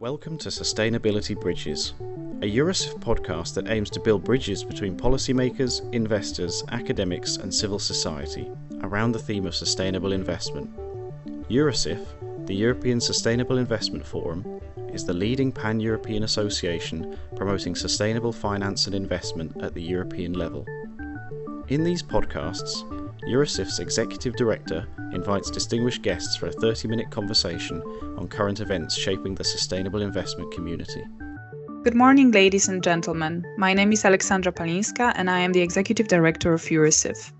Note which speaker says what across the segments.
Speaker 1: Welcome to Sustainability Bridges, a Eurosif podcast that aims to build bridges between policymakers, investors, academics, and civil society around the theme of sustainable investment. Eurosif, the European Sustainable Investment Forum, is the leading pan European association promoting sustainable finance and investment at the European level. In these podcasts, Eurosif's executive director invites distinguished guests for a 30 minute conversation on current events shaping the sustainable investment community.
Speaker 2: Good morning, ladies and gentlemen. My name is Aleksandra Palinska, and I am the executive director of Eurosif.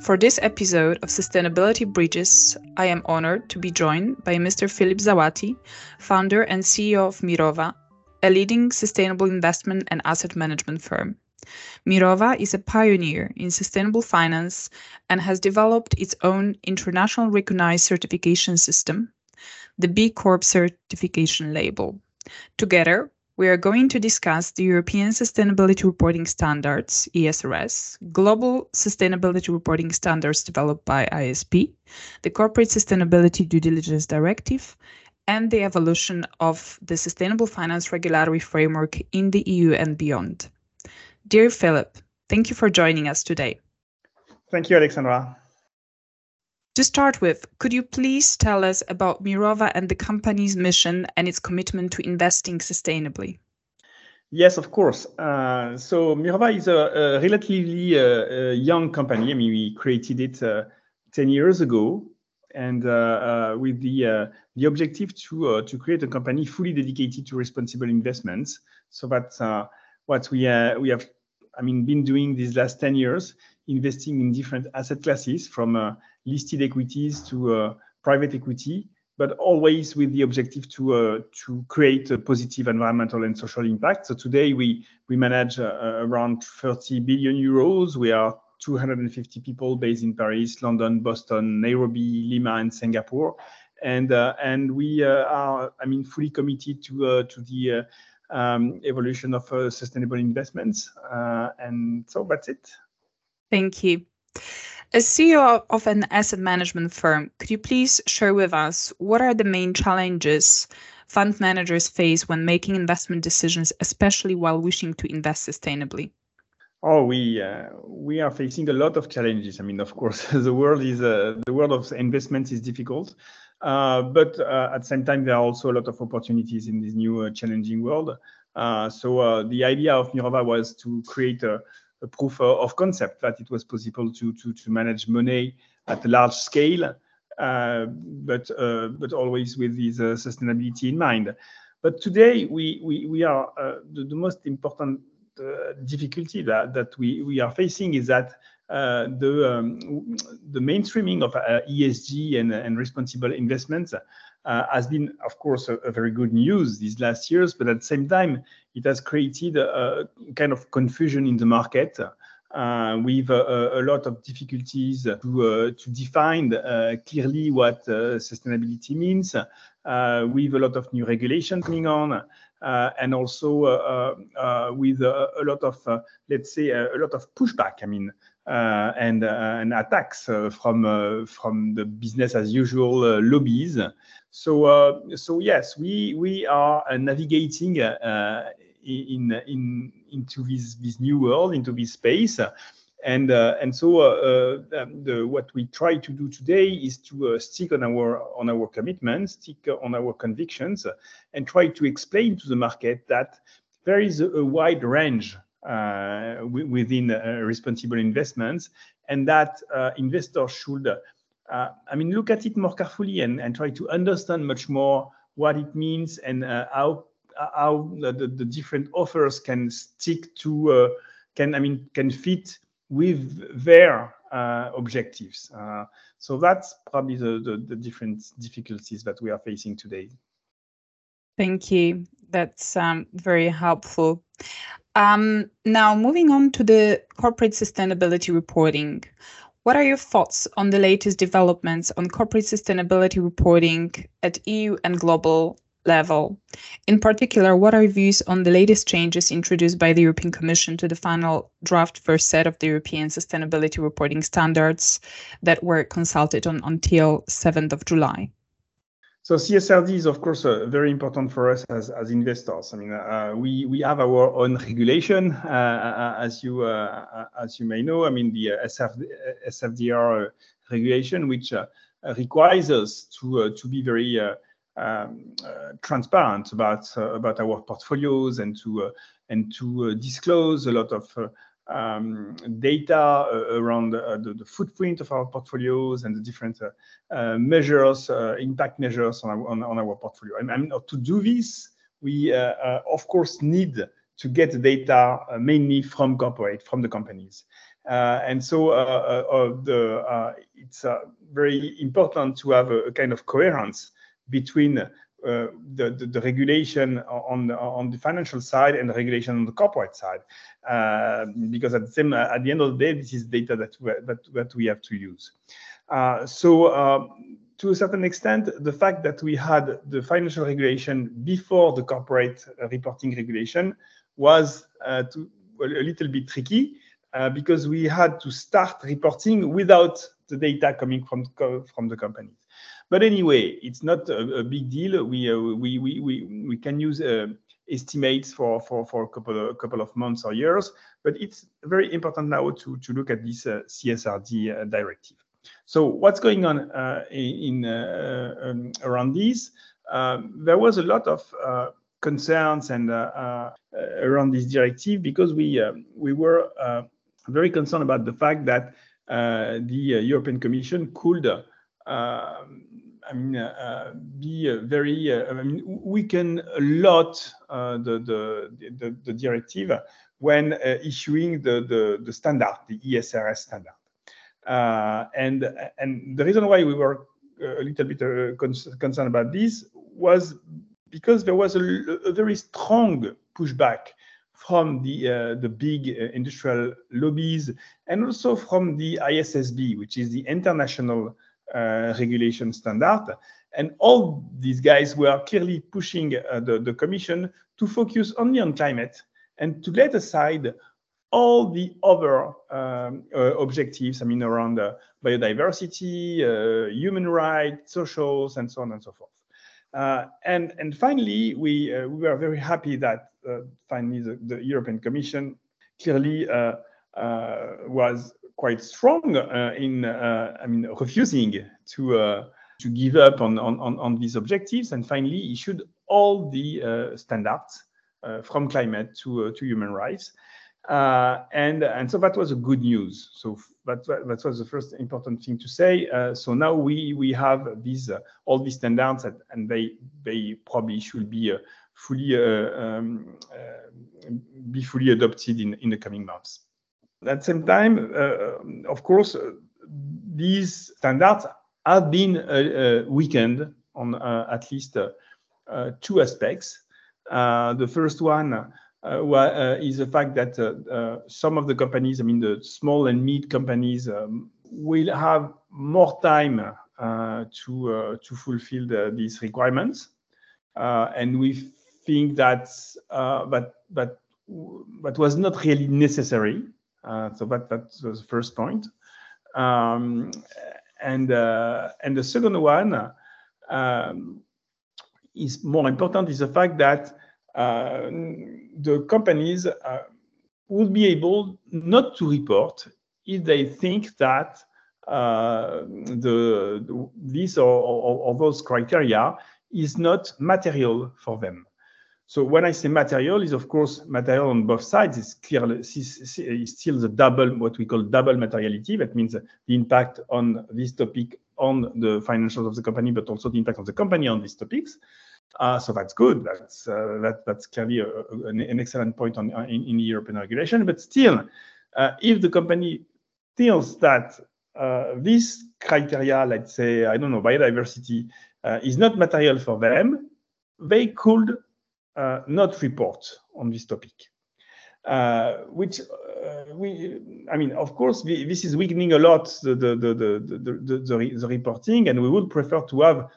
Speaker 2: For this episode of Sustainability Bridges, I am honored to be joined by Mr. Philippe Zaouati, founder and CEO of Mirova, a leading sustainable investment and asset management firm. Mirova is a pioneer in sustainable finance and has developed its own international recognized certification system, the B Corp certification label. Together, we are going to discuss the European Sustainability Reporting Standards, ESRS, Global Sustainability Reporting Standards developed by ISSB, the Corporate Sustainability Due Diligence Directive, and the evolution of the Sustainable Finance Regulatory Framework in the EU and beyond. Dear Philippe, thank you for joining us today.
Speaker 3: Thank you, Aleksandra.
Speaker 2: To start with, could you please tell us about Mirova and the company's mission and its commitment to investing sustainably?
Speaker 3: Yes, of course. Uh, so Mirova is a, a relatively uh, a young company. I mean, we created it uh, 10 years ago, and uh, uh, with the uh, the objective to to create a company fully dedicated to responsible investments. So that's what we we have I mean, been doing these last 10 years, investing in different asset classes from uh, listed equities to uh, private equity, but always with the objective to uh, to create a positive environmental and social impact. So today we we manage uh, around 30 billion euros. We are 250 people based in Paris, London, Boston, Nairobi, Lima, and Singapore, and uh, and we uh, are I mean fully committed to to the um, evolution of uh, sustainable investments. Uh, and so that's it.
Speaker 2: Thank you. As CEO of an asset management firm, could you please share with us what are the main challenges fund managers face when making investment decisions, especially while wishing to invest sustainably?
Speaker 3: Oh, we uh, we are facing a lot of challenges. I mean, of course, the world is uh, the world of investment is difficult, but uh, at the same time, there are also a lot of opportunities in this new uh, challenging world. so the idea of Mirova was to create a, a, proof of concept that it was possible to to, to manage money at a large scale, but but always with this sustainability in mind. But today, we we we are the, the most important uh, difficulty that, that we, we are facing is that uh, the um, the mainstreaming of uh, ESG and, and responsible investments uh, has been, of course, a, a, very good news these last years. But at the same time, it has created a, a kind of confusion in the market. Uh, with a, lot of difficulties to to define clearly what sustainability means, with a lot of new regulation coming on, uh, and also uh, with a lot of, let's say, a lot of pushback. I mean, uh, and, uh, and attacks uh, from from the business as usual lobbies. So so yes, we we are navigating in in into this this new world, into this space. And, uh, and so uh, uh, the, what we try to do today is to stick on our on our commitments, stick on our convictions, and try to explain to the market that there is a, a wide range uh, within uh, responsible investments, and that uh, investors should, I mean, look at it more carefully and, and try to understand much more what it means and how how the, the, different offers can stick to can I mean can fit with their uh, objectives. Uh, so that's probably the, the, the, different difficulties that we are facing today.
Speaker 2: Thank you. That's um, very helpful. Um, now, moving on to the corporate sustainability reporting. What are your thoughts on the latest developments on corporate sustainability reporting at EU and global level? In particular, what are your views on the latest changes introduced by the European Commission to the final draft first set of the European Sustainability Reporting Standards that were consulted on until 7th of July?
Speaker 3: So CSRD is, of course, uh, very important for us as, as investors. I mean, uh, uh we we have our own regulation, uh, uh, uh as you as you may know. I mean, the SF, SFDR regulation, which requires us to to be very um, transparent about about our portfolios and to and to disclose a lot of um, data uh, around uh, the, the, footprint of our portfolios and the different uh, measures, impact measures on our, on, on our portfolio. I mean, to do this, we of course need to get data mainly from corporate, from the companies. Uh, and so uh, uh, the, it's very important to have a, a, kind of coherence between uh, the, the, the, regulation on the, on the financial side and the regulation on the corporate side, uh, because at the same at the end of the day, this is data that we, that, that we have to use. Uh, so um, to a certain extent, the fact that we had the financial regulation before the corporate reporting regulation was uh, to, a little bit tricky uh, because we had to start reporting without the data coming from, from the companies. But anyway, it's not a, a big deal. We, uh, we, we, we, we can use uh, estimates for, for, for a couple of, couple of months or years, but it's very important now to, to look at this uh, CSRD uh, directive. So what's going on uh, in uh, um, around this? Um, there was a lot of concerns and around this directive because we we were very concerned about the fact that the European Commission could I mean, uh, be uh, very, uh, I mean, weaken a lot the, the, the, the, directive when issuing the, the, the standard, the ESRS standard. and, and the reason why we were a little bit concerned about this was because there was a, a very strong pushback from the uh, the big uh, industrial lobbies and also from the ISSB, which is the International regulation standard. And all these guys were clearly pushing uh, the, the Commission to focus only on climate and to let aside all the other um, uh, objectives, I mean, around uh, biodiversity, uh, human rights, socials, and so on and so forth. Uh, and, and finally, we, we were very happy that finally the, the, European Commission clearly was quite strong uh, in, uh, I mean, refusing to uh, to give up on, on, on these objectives, and finally issued all the standards from climate to to human rights. Uh, and and so that was a good news. So that that was the first important thing to say. Uh, so now we we have these uh, all these standards, that, and they they probably should be fully um, be fully adopted in in the coming months. At the same time, uh, of course, uh, these standards have been uh, weakened on at least two aspects. the first one uh, is the fact that uh, uh, some of the companies, I mean the small and mid companies, um, will have more time to to fulfill the, these requirements, and we think that that that that was not really necessary. Uh, so that that was the first point. Um, and uh, and the second one um, is more important is the fact that uh, the companies would be able not to report if they think that uh, the, the this or, or, or, those criteria is not material for them. So when I say material, is of course material on both sides. It's clearly it's still the double, what we call double materiality. That means the impact on this topic on the financials of the company, but also the impact of the company on these topics. Uh, so that's good. That's uh, that, that's clearly a, a, an, excellent point on in, in European regulation. But still, uh, if the company feels that uh, this criteria, let's say I don't know biodiversity, uh, is not material for them, they could not report on this topic. Uh, which uh, we, I mean, of course, we, this is weakening a lot the the, the, the, the, the, the reporting, and we would prefer to have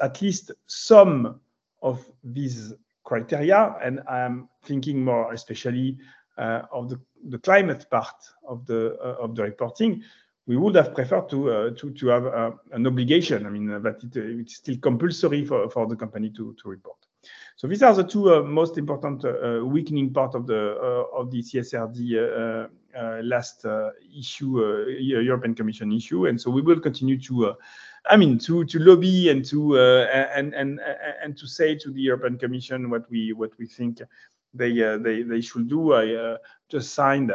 Speaker 3: at least some of these criteria. And I'm thinking more especially uh, of the, the climate part of the uh, of the reporting, we would have preferred to uh, to to have uh, an obligation. I mean that it, it's still compulsory for, for the company to to report. So these are the two uh, most important uh, uh, weakening part of the uh, of the CSRD last issue, European Commission issue, and so we will continue to. I mean, to to lobby and to uh, and and and to say to the European Commission what we what we think they uh, they they should do. I uh, just signed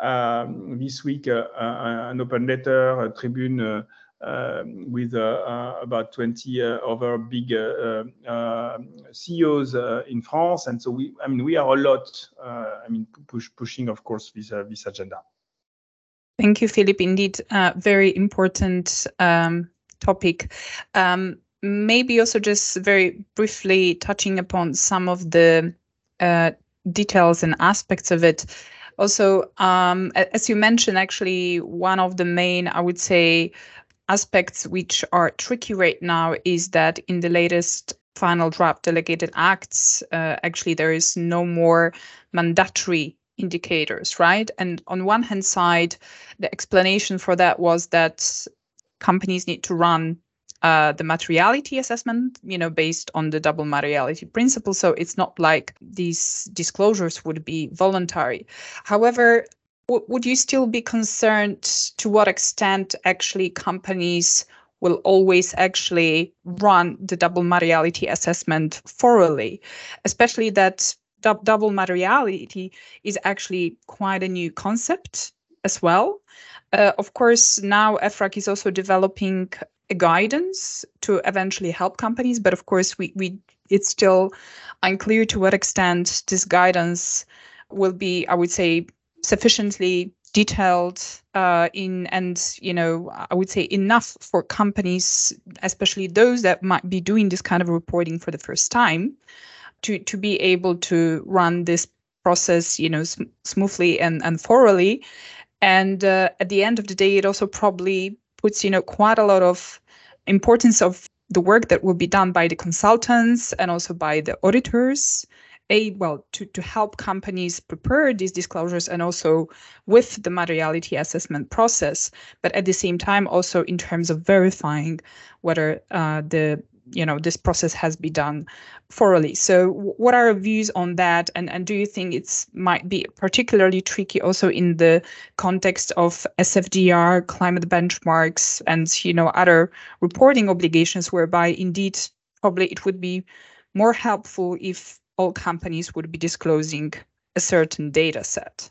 Speaker 3: um, this week an open letter, a tribune. Uh, with uh, about 20 uh, other big CEOs in France, and so we, I mean, we are a lot. I mean, push, pushing, of course, this agenda.
Speaker 2: Thank you, Philippe. Indeed, very important um, topic. Um, maybe also just very briefly touching upon some of the uh, details and aspects of it. Also, um, as you mentioned, actually, one of the main, I would say, aspects which are tricky right now is that in the latest final draft delegated acts, uh, actually, there is no more mandatory indicators, right? And on one hand side, the explanation for that was that companies need to run uh, the materiality assessment, you know, based on the double materiality principle. So it's not like these disclosures would be voluntary. However, would you still be concerned to what extent actually companies will always actually run the double materiality assessment thoroughly, especially that du- double materiality is actually quite a new concept as well. Uh, of course, now EFRAG is also developing a guidance to eventually help companies, but of course, we, we it's still unclear to what extent this guidance will be, I would say, sufficiently detailed uh, in and you know i would say enough for companies especially those that might be doing this kind of reporting for the first time to to be able to run this process you know sm- smoothly and and thoroughly. And uh, at the end of the day it also probably puts you know quite a lot of importance of the work that will be done by the consultants and also by the auditors a well to, to help companies prepare these disclosures and also with the materiality assessment process but at the same time also in terms of verifying whether uh, the you know this process has been done thoroughly. So what are your views on that? And and do you think it's might be particularly tricky also in the context of sfdr climate benchmarks and you know other reporting obligations whereby indeed probably it would be more helpful if all companies would be disclosing a certain data set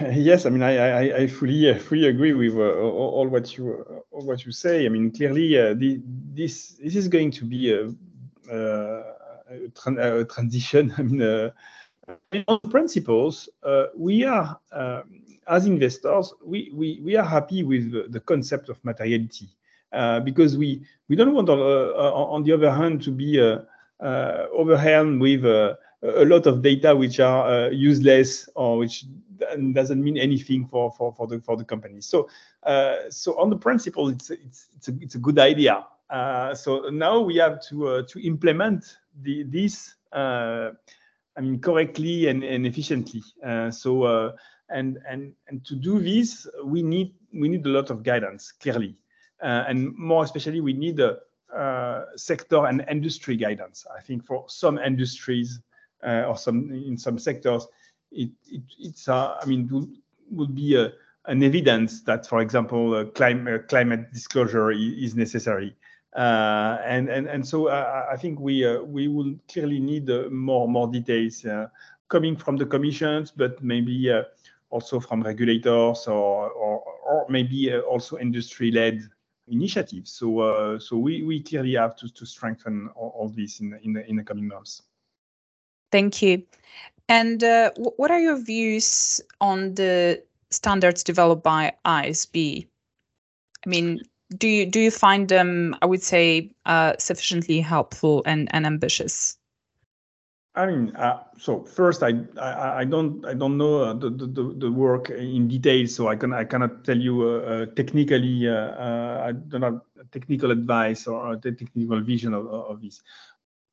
Speaker 3: Yes, I mean, I, I, I fully uh, fully agree with uh, all, what you uh, all what you say. I mean, clearly, uh, the, this this is going to be a, uh, a, a transition. I mean, uh, on principles, we are as investors, we, we we are happy with the, concept of materiality because we we don't want, on the other hand, to be overwhelmed with a lot of data which are useless or which doesn't mean anything for for for the for the company. So uh, so on the principle, it's it's it's a, it's a good idea. Uh, so now we have to uh, to implement the this uh, I mean correctly and, and efficiently. Uh, so uh, and and and to do this, we need we need a lot of guidance clearly, and more especially we need a sector and industry guidance. I think for some industries or some in some sectors it, it it's uh, I mean would, would be a, an evidence that, for example, climate climate disclosure is necessary. Uh, and and and so uh, I think we uh, we will clearly need uh, more more details uh, coming from the commissions, but maybe also from regulators or or, or maybe also industry-led initiatives. So so we, we clearly have to, to strengthen all, all this in in the, in the coming months.
Speaker 2: Thank you. And uh, what are your views on the standards developed by ISSB? I mean, do you do you find them, I would say, uh, sufficiently helpful and, and ambitious?
Speaker 3: I mean, uh, so first, I, I, I don't I don't know uh, the, the, the work in detail, so I can I cannot tell you uh, uh technically. I don't have technical advice or the technical vision of, of this.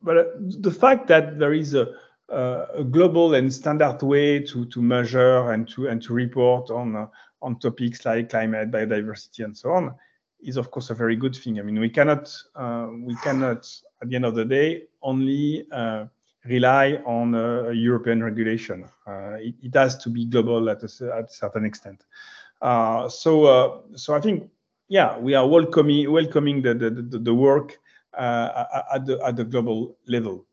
Speaker 3: But the fact that there is a uh, a global and standard way to, to measure and to and to report on uh, on topics like climate, biodiversity, and so on, is of course a very good thing. I mean, we cannot uh, we cannot at the end of the day only uh, rely on European regulation. Uh, it, it, has to be global at a, at a certain extent. Uh, so uh, so I think yeah we are welcoming welcoming the the, the, the work at the at the global level,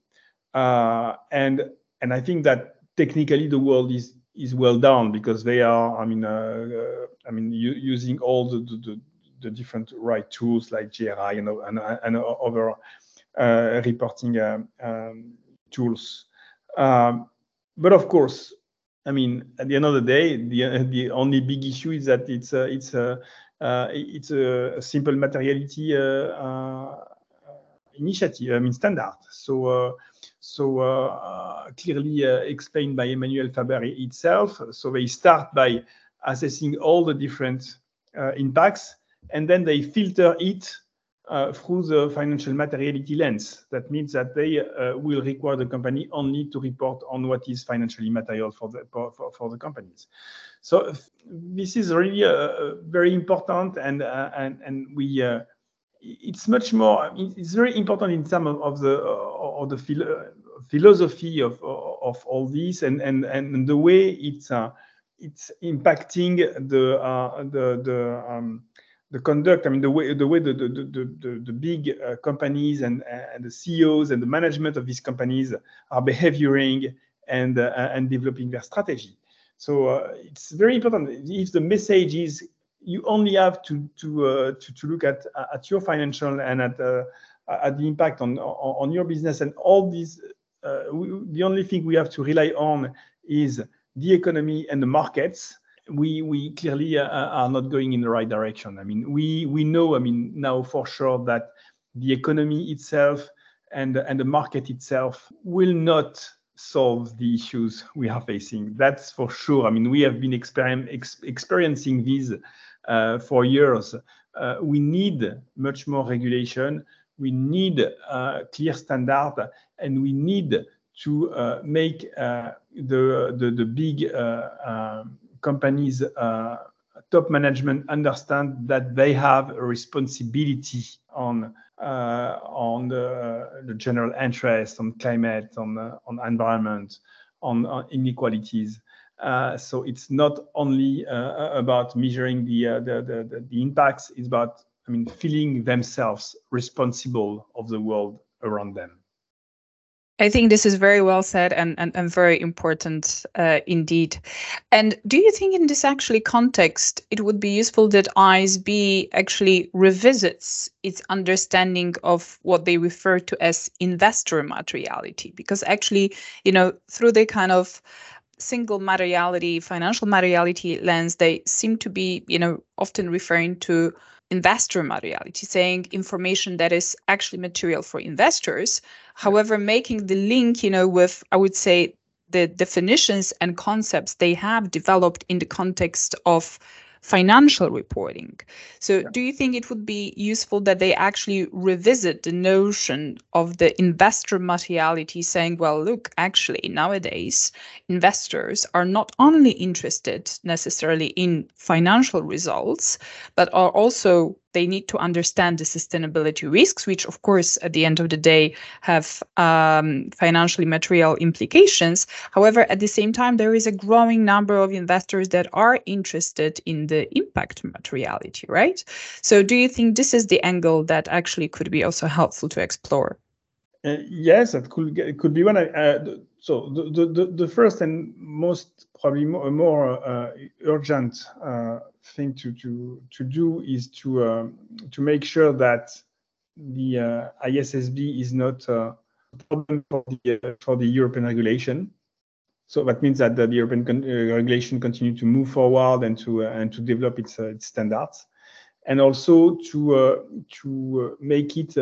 Speaker 3: and and I think that technically the world is is well done because they are I mean I mean using all the, the the different right tools like GRI and, and, and other uh, reporting um, tools. Um, but of course, I mean, at the end of the day, the the only big issue is that it's a, it's a uh, it's a, simple materiality uh, uh, initiative, I mean standard. So uh, so clearly explained by Emmanuel Faber itself. So they start by assessing all the different impacts and then they filter it uh, through the financial materiality lens. That means that they uh, will require the company only to report on what is financially material for the for, for the companies. So this is really uh, very important, and uh, and and we. Uh, it's much more. It's very important in terms of, of the uh, of the philo philosophy of, of all this, and and and the way it's it's impacting the the the um, the conduct, I mean, the way the way the the the, the, big uh, companies and and the CEOs and the management of these companies are behaving and uh, and developing their strategy. So uh, it's very important. If the message is you only have to to uh, to, to look at at your financial and at uh, at the impact on on your business and all these. Uh, we, the only thing we have to rely on is the economy and the markets we we clearly uh, are not going in the right direction. I mean, we we know, I mean, now for sure that the economy itself and and the market itself will not solve the issues we are facing. That's for sure. I mean, we have been ex experiencing these uh, for years. Uh, we need much more regulation. We need uh, clear standard, and we need to uh, make uh, the, the the big um, companies uh, top management understand that they have a responsibility on uh, on the, the, general interest, on climate, on uh, on environment, on, on inequalities. Uh, so it's not only uh, about measuring the, uh, the, the the impacts; it's about I mean feeling themselves responsible of the world around them.
Speaker 2: I think this is very well said and, and, and very important uh, indeed. And do you think in this actually context, it would be useful that ISSB actually revisits its understanding of what they refer to as investor materiality? Because actually, you know, through the kind of single materiality, financial materiality lens, they seem to be, you know, often referring to investor materiality, saying information that is actually material for investors. However, making the link, you know, with I would say the definitions and concepts they have developed in the context of financial reporting. So, yeah. do you think it would be useful that they actually revisit the notion of the investor materiality, saying, well, look, actually, nowadays, investors are not only interested necessarily in financial results, but are also they need to understand the sustainability risks, which, of course, at the end of the day, have um, financially material implications. However, at the same time, there is a growing number of investors that are interested in the impact materiality, right? So, do you think this is the angle that actually could be also helpful to explore?
Speaker 3: Uh, yes, it could it could be one. Uh, so the, the the first and most probably more, more uh, urgent uh, thing to to to do is to uh, to make sure that the uh, ISSB is not a problem for the for the European regulation. So that means that the, the European con regulation continue to move forward and to and to develop its its standards, and also to to make it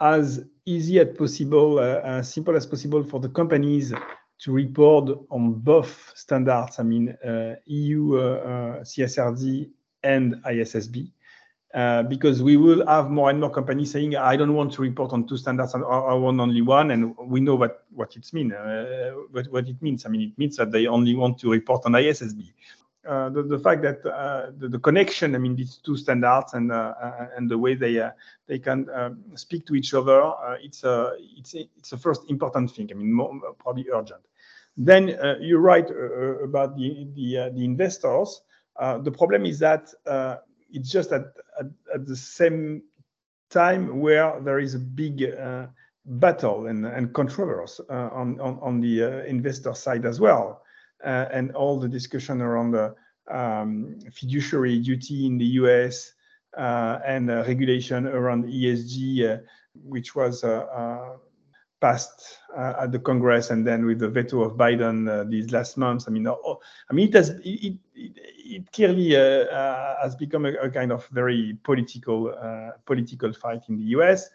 Speaker 3: as easy as possible, uh, as simple as possible for the companies to report on both standards, I mean, uh, EU uh, uh CSRD and ISSB. Uh, because we will have more and more companies saying, I don't want to report on two standards, and I want only one, and we know what, what it means. Uh, what, what it means. I mean, it means that they only want to report on ISSB. Uh, the, the fact that uh, the, the, connection, I mean, these two standards and uh, and the way they they can um, speak to each other, it's a it's a, it's first important thing. I mean, more, probably urgent. Then you're right about the the, the investors. the problem is that it's just at, at, at the same time where there is a big uh, battle and, and controversy uh, on, on, on the uh, investor side as well. Uh, and all the discussion around the um, fiduciary duty in the US uh, and regulation around ESG, which was passed uh, at the Congress and then with the veto of Biden uh, these last months. I mean, I mean, it has it, it, it clearly uh, has become a, a, kind of very political political fight in the U.S.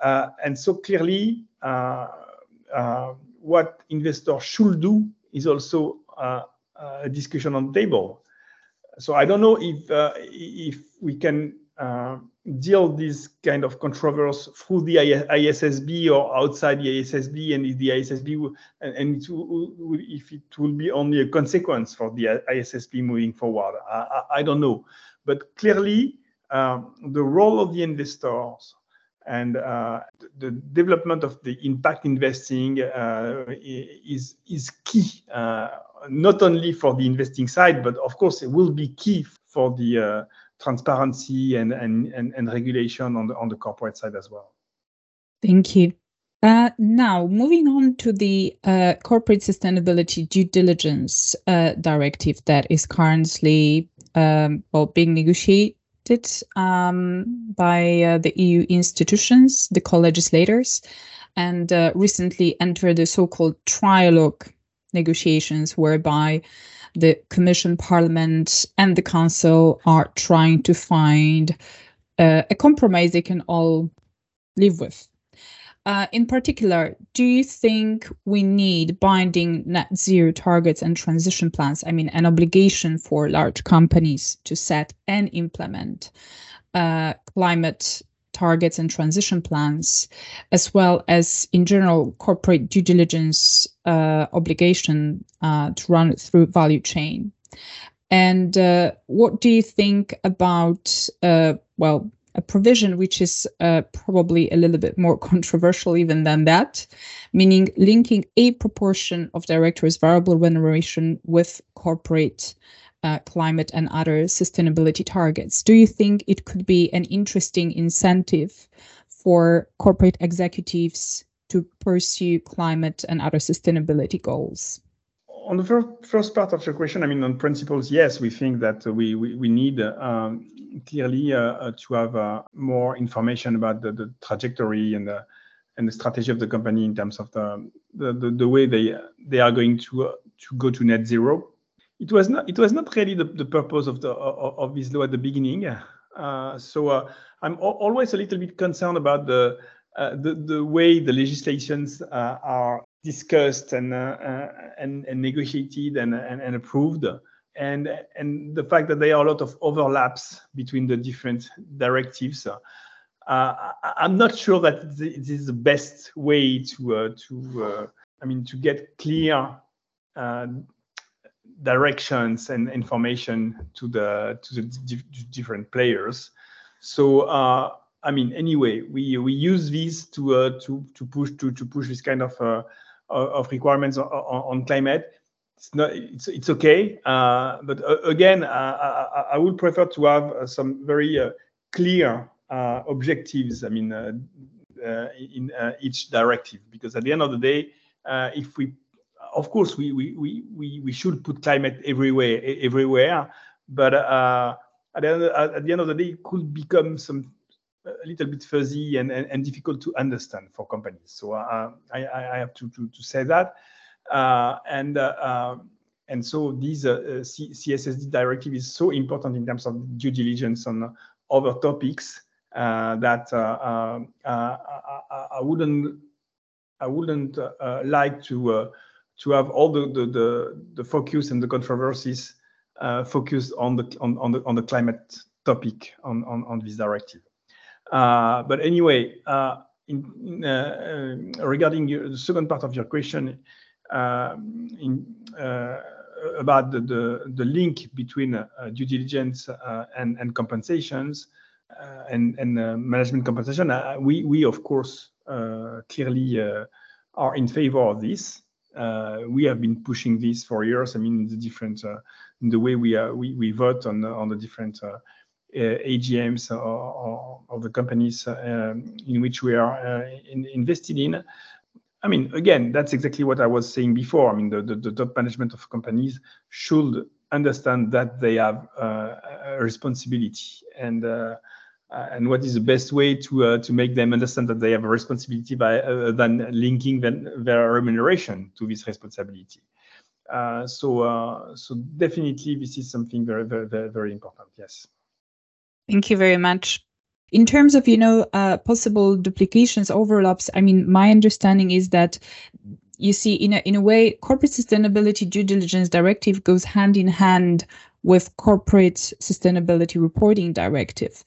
Speaker 3: and so clearly, what investors should do is also uh, discussion on the table. So I don't know if uh, if we can uh, deal this kind of controversy through the ISSB or outside the ISSB, and if the ISSB and, and it will, if it will be only a consequence for the ISSB moving forward, I, I, I don't know. But clearly, um, the role of the investors and uh, the development of the impact investing uh, is is key uh, not only for the investing side, but of course it will be key for the uh, transparency and, and, and, and, regulation on the, on the corporate side as well.
Speaker 2: Thank you. Uh, now, moving on to the uh, corporate sustainability due diligence directive that is currently um, well, being negotiated um, by uh, the EU institutions, the co-legislators, and uh, recently entered the so-called trialogue negotiations whereby the Commission, Parliament, and the Council are trying to find uh, a compromise they can all live with. Uh, in particular, do you think we need binding net zero targets and transition plans? I mean, an obligation for large companies to set and implement uh, climate targets and transition plans, as well as in general corporate due diligence uh, obligation uh, to run through value chain. And uh, what do you think about, uh, well, a provision which is uh, probably a little bit more controversial even than that, meaning linking a proportion of directors' variable remuneration with corporate uh, climate and other sustainability targets. Do you think it could be an interesting incentive for corporate executives to pursue climate and other sustainability goals?
Speaker 3: On the first, part of your question, I mean, on principles, yes, we think that we, we, we need um, clearly uh, uh to have uh, more information about the, the trajectory and the, and the strategy of the company in terms of the, the, the, the way they, they are going to, uh, to go to net zero it was not it was not really the, the purpose of the of this law at the beginning. Uh, so uh, I'm always a little bit concerned about the uh, the, the way the legislations uh, are discussed and, uh, uh, and and negotiated and, and, and approved, and and the fact that there are a lot of overlaps between the different directives. I'm not sure that this is the best way to to I mean to get clear directions and information to the to the different players. So uh, I mean, anyway, we we use these to uh, to to push to to push this kind of uh, of requirements on, on, climate. It's not it's it's okay, uh, but uh, again, I, I, would prefer to have uh, some very clear objectives. I mean, in each directive, because at the end of the day, if we of course, we, we, we, we should put climate everywhere, everywhere. But uh, at, the end, at the end of the day, it could become some a little bit fuzzy and, and, and difficult to understand for companies. So uh, I, I have to, to, to say that. Uh, and uh, um, and so this uh, CSSD directive is so important in terms of due diligence on other topics uh, that I, I, wouldn't I wouldn't like to to have all the the the, the focus and the controversies uh, focused on the on, on the on the climate topic on on, on this directive. Uh, but anyway, uh, uh, uh, regarding the second part of your question, uh, uh, about the, link between due diligence and, and compensations and, management compensation. we, we, of course, clearly are in favor of this. We have been pushing this for years. I mean, the different, the way we, vote on on the different AGMs or the companies um, in which we are in, invested in. I mean, again, that's exactly what I was saying before. I mean, the, the, the top management of companies should understand that they have uh, a responsibility and uh, uh, and what is the best way to uh, to make them understand that they have a responsibility by uh, than linking them, their remuneration to this responsibility. so so definitely this is something very very, very important. Yes.
Speaker 2: Thank you very much in terms of you know uh, possible duplications overlaps i mean my understanding is that you see in a, in a way corporate sustainability due diligence directive goes hand in hand with corporate sustainability reporting directive.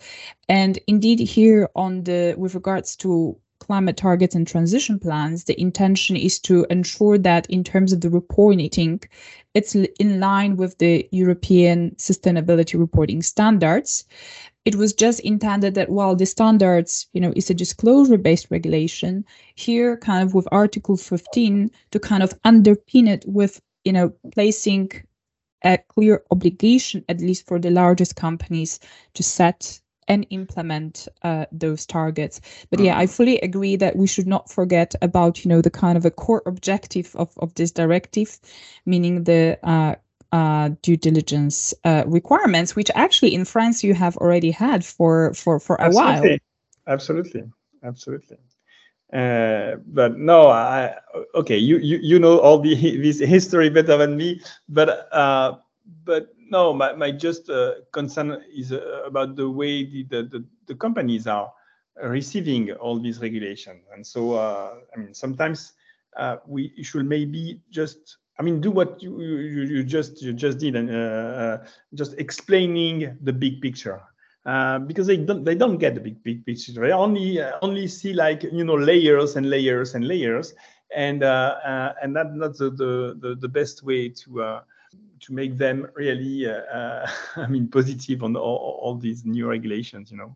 Speaker 2: And indeed here on the with regards to climate targets and transition plans, the intention is to ensure that in terms of the reporting, it's in line with the European sustainability reporting standards. It was just intended that while the standards, you know, is a disclosure-based regulation, here kind of with Article 15 to kind of underpin it with, you know, placing a clear obligation, at least for the largest companies, to set and implement uh, those targets. But yeah, I mm-hmm. fully agree that we should not forget about you know the kind of a core objective of of this directive, meaning the uh, uh, due diligence uh, requirements, which actually in France you have already had for for for a
Speaker 3: absolutely.
Speaker 2: while.
Speaker 3: Absolutely, absolutely. Uh, but no, I okay. You you you know all the this history better than me. But uh, but no, my my just uh, concern is uh, about the way the, the the, the companies are receiving all these regulations. And so uh, I mean sometimes uh, we should maybe just I mean do what you you, you just you just did and just explaining the big picture uh, because they don't they don't get the big big picture. They only uh, only see like you know layers and layers and layers, and uh, uh and that's not the, the the best way to uh, to make them really I mean positive on all, all these new regulations. You know.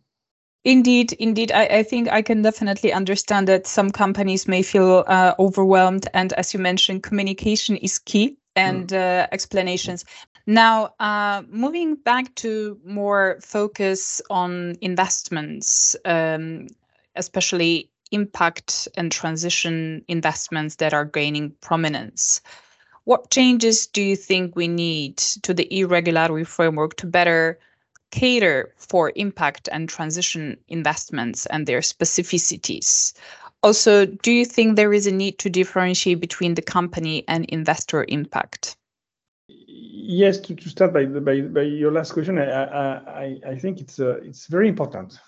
Speaker 2: Indeed, indeed. I, I, think I can definitely understand that some companies may feel uh, overwhelmed. And as you mentioned, communication is key and mm. uh, explanations. Now, uh, moving back to more focus on investments, um, especially impact and transition investments that are gaining prominence. What changes do you think we need to the e-regulatory framework to better cater for impact and transition investments and their specificities? Also, do you think there is a need to differentiate between the company and investor impact?
Speaker 3: yes, to, to start by, by, by your last question, I, I, I think it's uh, it's very important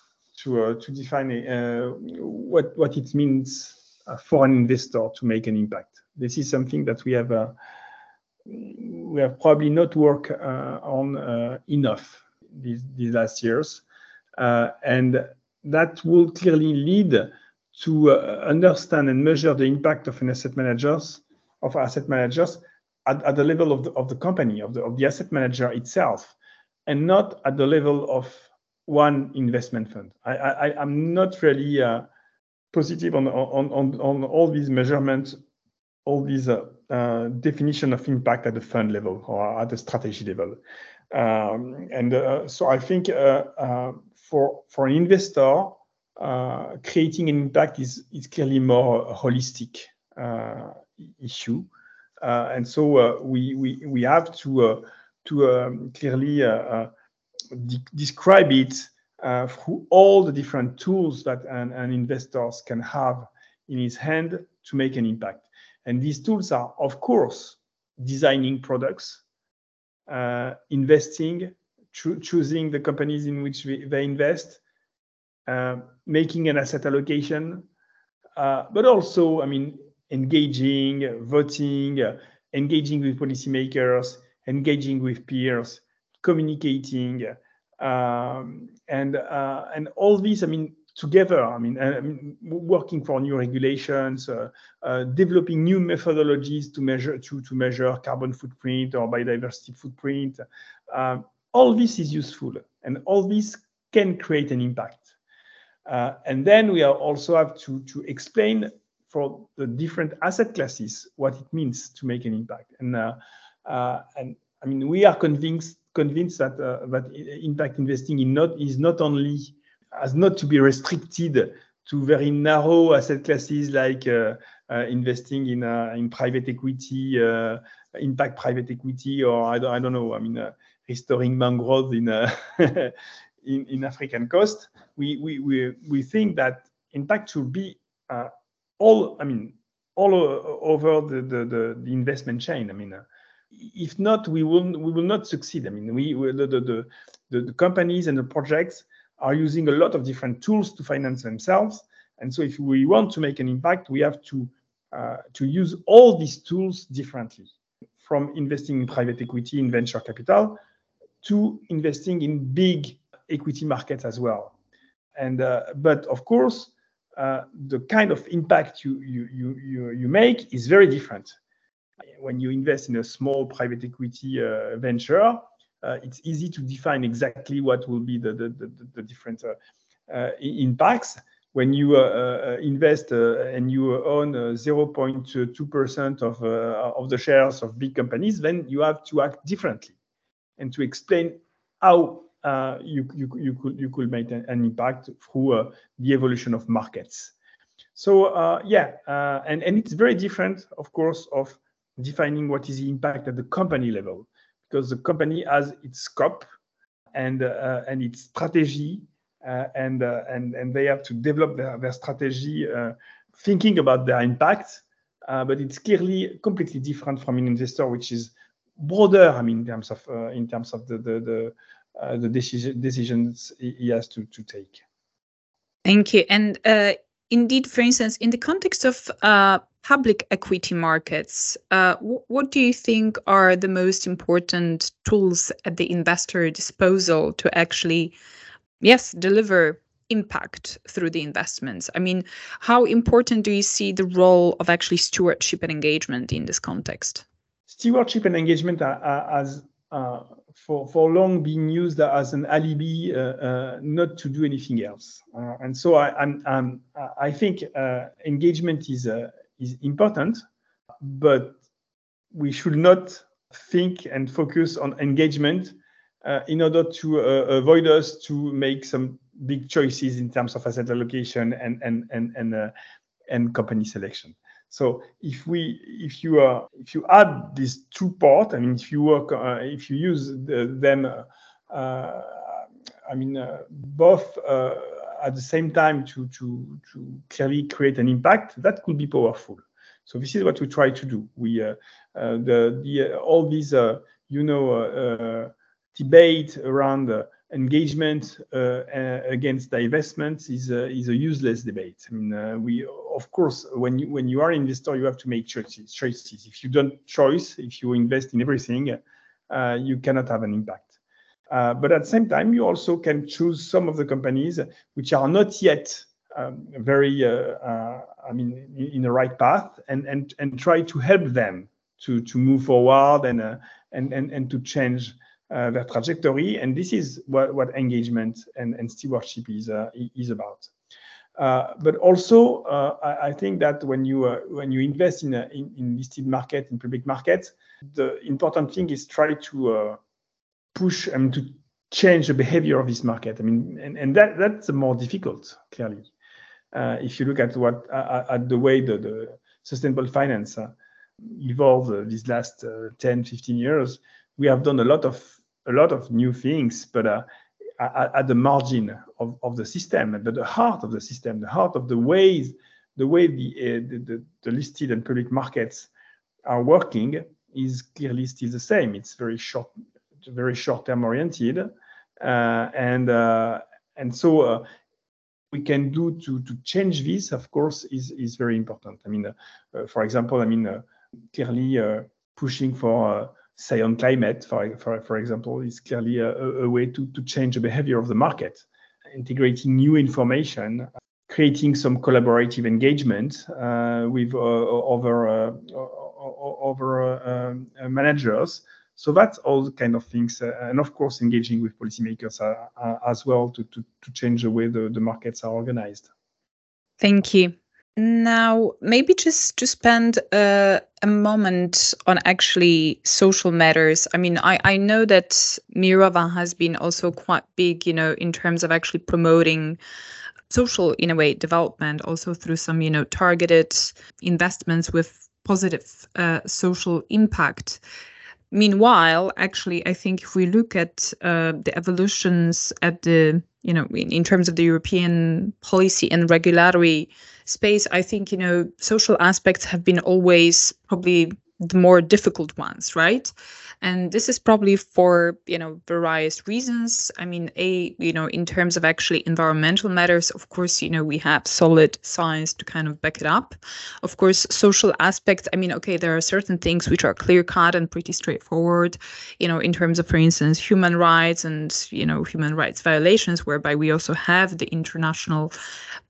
Speaker 3: to uh, to define uh, what what it means uh, for an investor to make an impact. This is something that we have uh, we have probably not worked uh, on enough these these last years, and that will clearly lead to understand and measure the impact of an asset managers of asset managers at, at the level of the, of the company, of the, of the asset manager itself, and not at the level of one investment fund. I, I, I'm not really uh, positive on, on, on, on all these measurements, all these uh, uh, definition of impact at the fund level or at the strategy level. Um, and uh, so I think uh, uh, for, for an investor, creating an impact is, is clearly more a holistic issue. Uh, and so uh, we, we, we have to, uh, to um, clearly de describe it through all the different tools that an, an investors can have in his hand to make an impact. And these tools are, of course, designing products, uh, investing, cho choosing the companies in which we, they invest, uh, making an asset allocation, uh, but also, I mean, engaging, voting, engaging with policymakers, engaging with peers, communicating, um, and uh, and all these. I mean, together. I mean, I mean, working for new regulations, uh, uh, developing new methodologies to measure to, to measure carbon footprint or biodiversity footprint. Um, all this is useful, and all this can create an impact. Uh, and then we also have to to explain for the different asset classes what it means to make an impact. And uh, uh, and I mean, we are convinced convinced that uh, that impact investing in not is not only as not to be restricted to very narrow asset classes like uh, uh, investing in uh, in private equity, impact private equity, or I don't, I don't know. I mean, restoring mangroves in, in in African coast. We we we we think that impact should be all. I mean, all over the the, the, the investment chain. I mean if not, we will we will not succeed. I mean, we, we the, the, the, the companies and the projects are using a lot of different tools to finance themselves. And so if we want to make an impact, we have to, uh, to use all these tools differently, from investing in private equity, in venture capital, to investing in big equity markets as well. And uh, but of course, uh, the kind of impact you, you you you you make is very different. When you invest in a small private equity uh, venture, it's easy to define exactly what will be the, the, the, the different uh, impacts. When you invest and you own 0.2% of, of the shares of big companies, then you have to act differently and to explain how uh, you, you, you, could, you could make an, impact through uh, the evolution of markets. So uh, yeah, and, and it's very different, of course, of defining what is the impact at the company level because the company has its scope and uh, and its strategy uh, and uh, and and they have to develop their, their strategy thinking about their impact. But it's clearly completely different from an investor which is broader i mean in terms of in terms of the the the, the decision, decisions he has to to take.
Speaker 2: Thank you. And indeed for instance in the context of uh, public equity markets, uh, what do you think are the most important tools at the investor disposal to actually, yes, deliver impact through the investments? I mean, how important do you see the role of actually stewardship and engagement in this context?
Speaker 3: Stewardship and engagement are as uh, for, for long been used as an alibi uh, uh, not to do anything else. Uh, and so I, I'm, I'm, i think uh, engagement is, is important, but we should not think and focus on engagement uh, in order to uh, avoid us to make some big choices in terms of asset allocation and and and and, uh, and company selection. So if we if you are if you add these two parts, I mean if you work uh, if you use the, them, uh, I mean uh, both at the same time to, to, to clearly create an impact, that could be powerful. So this is what we try to do. We uh, uh, the, the uh, all these uh, you know uh, uh, debate around engagement against divestment is is a useless debate. I mean, we of course when you when you are an investor, you have to make choices. Choices. If you don't choice, if you invest in everything, you cannot have an impact. Uh, but at the same time, you also can choose some of the companies which are not yet um, very, uh, uh, I mean, in, in, the right path, and and and try to help them to to move forward and uh, and and and to change uh, their trajectory. And this is what what engagement and and stewardship is is about. Uh, but also, uh, I, I, think that when you uh, when you invest in, a, in, in listed market in public markets, the important thing is try to push and to change the behavior of this market. I mean, and, and that that's more difficult, clearly. Uh, if you look at what uh, at the way the, the sustainable finance uh, evolved uh, these last uh, 10, 15 years, we have done a lot of a lot of new things, but uh, at, at, the margin of, of the system, but the heart of the system, the heart of the ways, the way the, the, the, the listed and public markets are working is clearly still the same. It's very short very short-term oriented, uh, and uh, and so uh, we can do to to change this. Of course, is is very important. I mean, for example, I mean clearly pushing for say on climate, for, for, for example, is clearly a, a way to, to change the behavior of the market. integrating new information, creating some collaborative engagement uh, with uh, other uh, other uh, managers. So that's all kind of things, and of course engaging with policymakers as well to, to to change the way the, the markets are organized.
Speaker 2: Thank you. Now, maybe just to spend uh, a moment on actually social matters. I mean, I, I know that Mirova has been also quite big, you know, in terms of actually promoting social, in a way, development, also through some, you know, targeted investments with positive uh, social impact. Meanwhile, actually, I think if we look at uh, the evolutions at the, you know, in, in terms of the European policy and regulatory space, I think, you know, social aspects have been always probably the more difficult ones, right? And this is probably for you know various reasons. I mean a you know in terms of actually environmental matters of course you know we have solid science to kind of back it up. Of course social aspects i mean okay there are certain things which are clear cut and pretty straightforward you know in terms of for instance human rights and you know human rights violations whereby we also have the international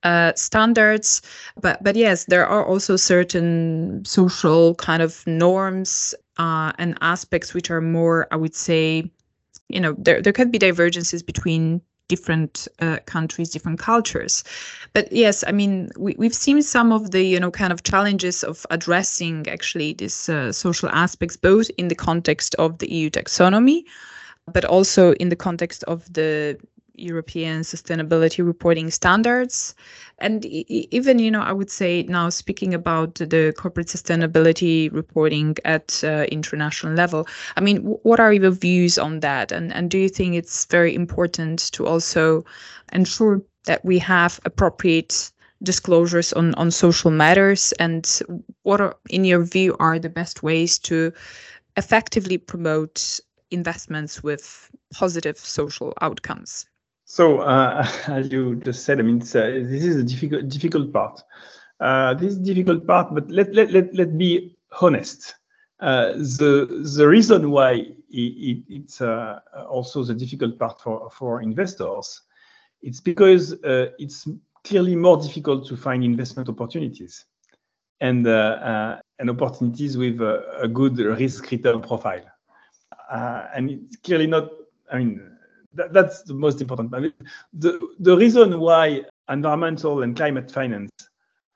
Speaker 2: uh, standards. But but yes there are also certain social kind of norms uh, and aspects which are more, I would say, you know, there there could be divergences between different uh, countries, different cultures. But yes, I mean, we, we've seen some of the, you know, kind of challenges of addressing actually these uh, social aspects, both in the context of the EU taxonomy, but also in the context of the European sustainability reporting standards. And even, you know, I would say now speaking about the corporate sustainability reporting at uh, international level, I mean, what are your views on that? And, and do you think it's very important to also ensure that we have appropriate disclosures on, on social matters? And what are, in your view, are the best ways to effectively promote investments with positive social outcomes?
Speaker 3: So, uh, as you just said, I mean, uh, this is a difficult difficult part. Uh, this is difficult part, but let let let let be honest. Uh, the the reason why it, it's uh, also the difficult part for for investors, it's because uh, it's clearly more difficult to find investment opportunities, and and opportunities with a, a good risk return profile, and it's clearly not. I mean that, that's the most important. I mean, the, the reason why environmental and climate finance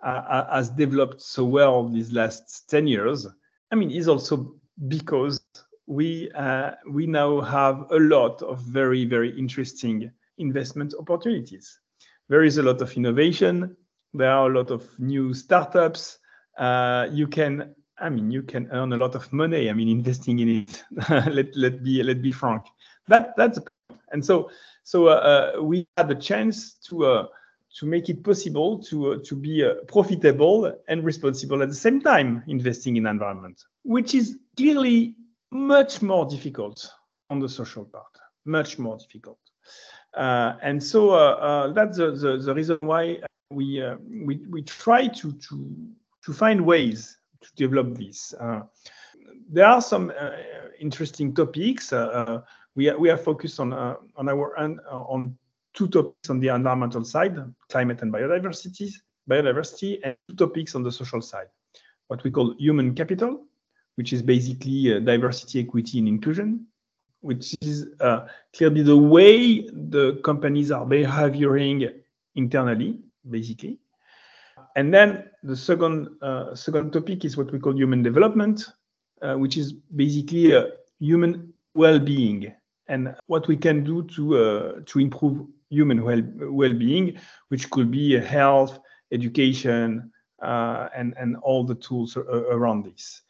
Speaker 3: uh, has developed so well these last 10 years, I mean, is also because we uh, we now have a lot of very very interesting investment opportunities. There is a lot of innovation. There are a lot of new startups. Uh, you can, I mean, you can earn a lot of money. I mean, investing in it. let let be let be frank. That that's and so, so uh, uh, we had the chance to uh, to make it possible to to be profitable and responsible at the same time investing in environment, which is clearly much more difficult on the social part, much more difficult. Uh, and so uh, uh, that's the, the, the, reason why we, we, we try to, to, to find ways to develop this. there are some interesting topics we are, we are focused on uh, on our uh, on two topics on the environmental side, climate and biodiversity, biodiversity, and two topics on the social side, what we call human capital, which is basically uh, diversity, equity, and inclusion, which is uh, clearly the way the companies are behaving internally, basically. And then the second uh, second topic is what we call human development, uh, which is basically human well-being and what we can do to uh, to improve human well well-being, which could be health, education, uh, and and all the tools around this.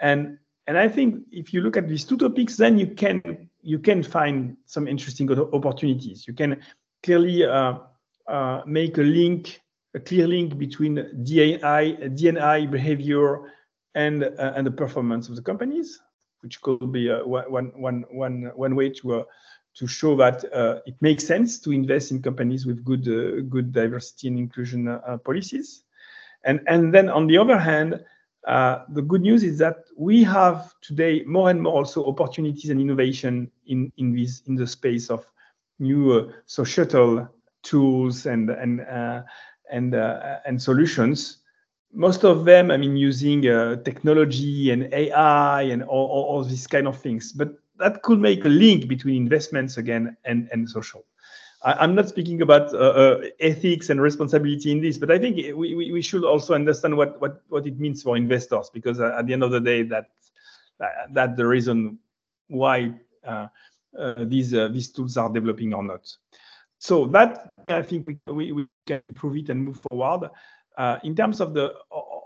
Speaker 3: And and I think if you look at these two topics, then you can you can find some interesting opportunities. You can clearly uh, uh, make a link, a clear link between D&I, D&I behavior and uh, and the performance of the companies which could be uh, one, one, one, one way to uh, to show that uh, it makes sense to invest in companies with good good diversity and inclusion policies. And and then on the other hand, uh, the good news is that we have today more and more also opportunities and innovation in in this in the space of new uh, societal tools and and uh, and uh, and solutions. Most of them, I mean, using uh, technology and AI and all, all, all these kind of things. But that could make a link between investments again and and social. I, am not speaking about uh, uh, ethics and responsibility in this, but I think we, we, we, should also understand what, what, what it means for investors, because uh, at the end of the day, that that the reason why uh, uh, these these tools are developing or not. So that I think we, we, can improve it and move forward. Uh, in terms of the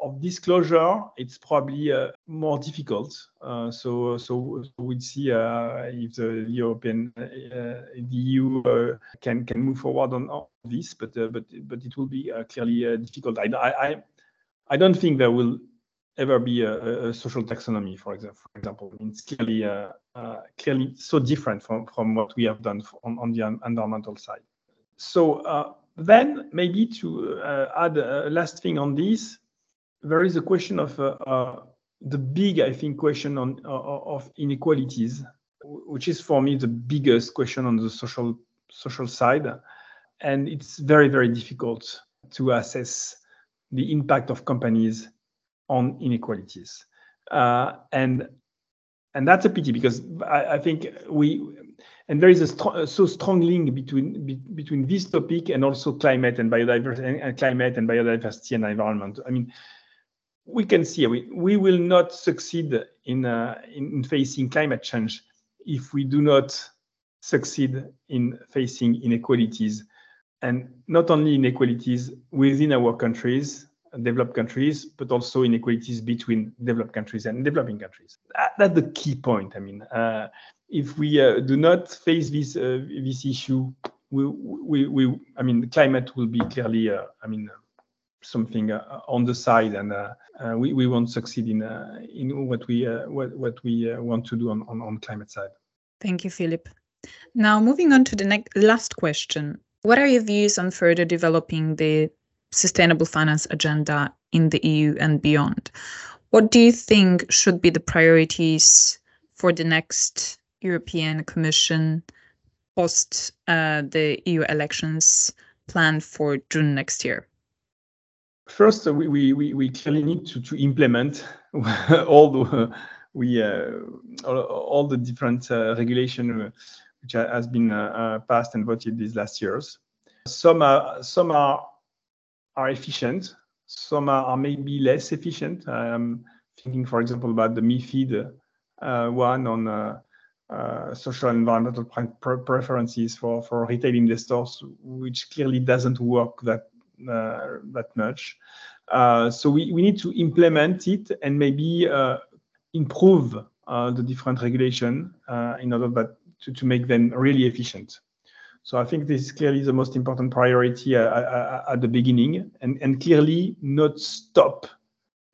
Speaker 3: of disclosure, it's probably uh, more difficult. Uh, so so we'll see if the European the EU can can move forward on, this, but but but it will be clearly difficult. I, I I don't think there will ever be a, a, social taxonomy, for example. For example, it's clearly uh, uh, clearly so different from, from what we have done on, on the environmental side. So uh, then maybe to uh, add a last thing on this, there is a question of uh, uh, the big, I think, question on of inequalities, which is for me the biggest question on the social social side, and it's very very difficult to assess the impact of companies on inequalities. Uh, and and that's a pity because I, I think we and there is a str- so strong link between be, between this topic and also climate and biodiversity and, and, climate and biodiversity and environment. I mean, we can see we, we will not succeed in, uh, in facing climate change if we do not succeed in facing inequalities and not only inequalities within our countries developed countries, but also inequalities between developed countries and developing countries. That, that's the key point. I mean, uh, if we uh, do not face this uh, this issue, we, we, we, I mean, the climate will be clearly, uh, I mean, something uh, on the side, and we, we won't succeed in in what we what, what we want to do on, on on climate side.
Speaker 2: Thank you, Philippe. Now, moving on to the next last question. What are your views on further developing the sustainable finance agenda in the EU and beyond. What do you think should be the priorities for the next European Commission post uh, the EU elections planned for June next year?
Speaker 3: First, uh, we, we, we clearly need to, to implement all the we uh, all, all, the different uh, regulation uh, which has been uh, passed and voted these last years. Some are some are are efficient. Some are, are maybe less efficient. I'm thinking, for example, about the MIFID uh, one on uh, uh, social environmental pre preferences for, for retail investors, which clearly doesn't work that uh, that much. Uh, so we, we need to implement it and maybe uh, improve the different regulation in order that to, to make them really efficient. So I think this is clearly the most important priority uh, uh, uh, at the beginning, and, clearly not stop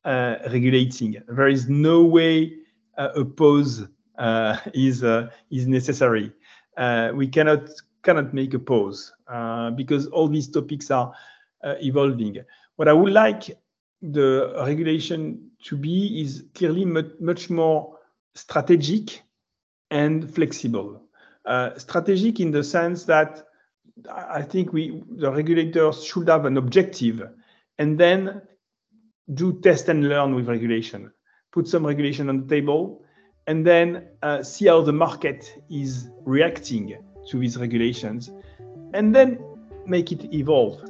Speaker 3: uh, regulating. There is no way uh, a pause uh, is is necessary. we cannot cannot make a pause because all these topics are evolving. What I would like the regulation to be is clearly much more strategic and flexible uh, strategic in the sense that I think we the regulators should have an objective and then do test and learn with regulation. Put some regulation on the table and then uh, see how the market is reacting to these regulations and then make it evolve.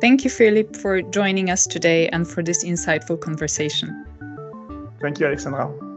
Speaker 2: Thank you, Philippe, for joining us today and for this insightful conversation.
Speaker 3: Thank you, Aleksandra.